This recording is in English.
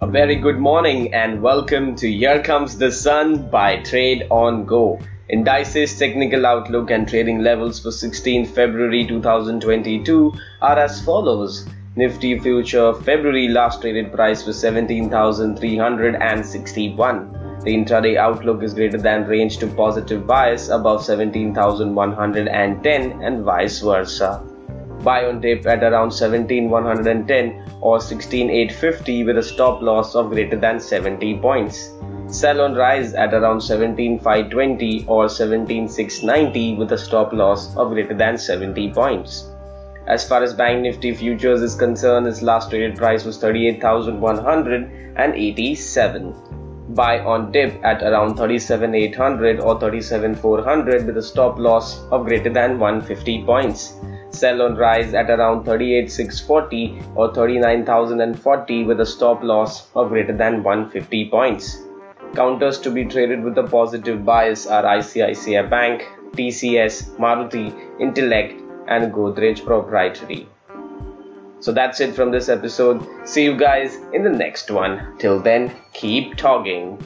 A very good morning and welcome to Here Comes the Sun by Trade on Go. Indices technical outlook and trading levels for 16 February 2022 are as follows. Nifty future February last traded price was 17,361. The intraday outlook is greater than range to positive bias above 17,110 and vice versa. Buy on dip at around 17110 or 16850 with a stop loss of greater than 70 points. Sell on rise at around 17520 or 17690 with a stop loss of greater than 70 points. As far as Bank Nifty futures is concerned, its last traded price was 38,187. Buy on dip at around 37,800 or 37,400 with a stop loss of greater than 150 points. Sell on rise at around 38,640 or 39,040 with a stop loss of greater than 150 points. Counters to be traded with a positive bias are ICICI Bank, TCS, Maruti, Intellect, and Godrej Properties. So that's it from this episode. See you guys in the next one. Till then, keep talking.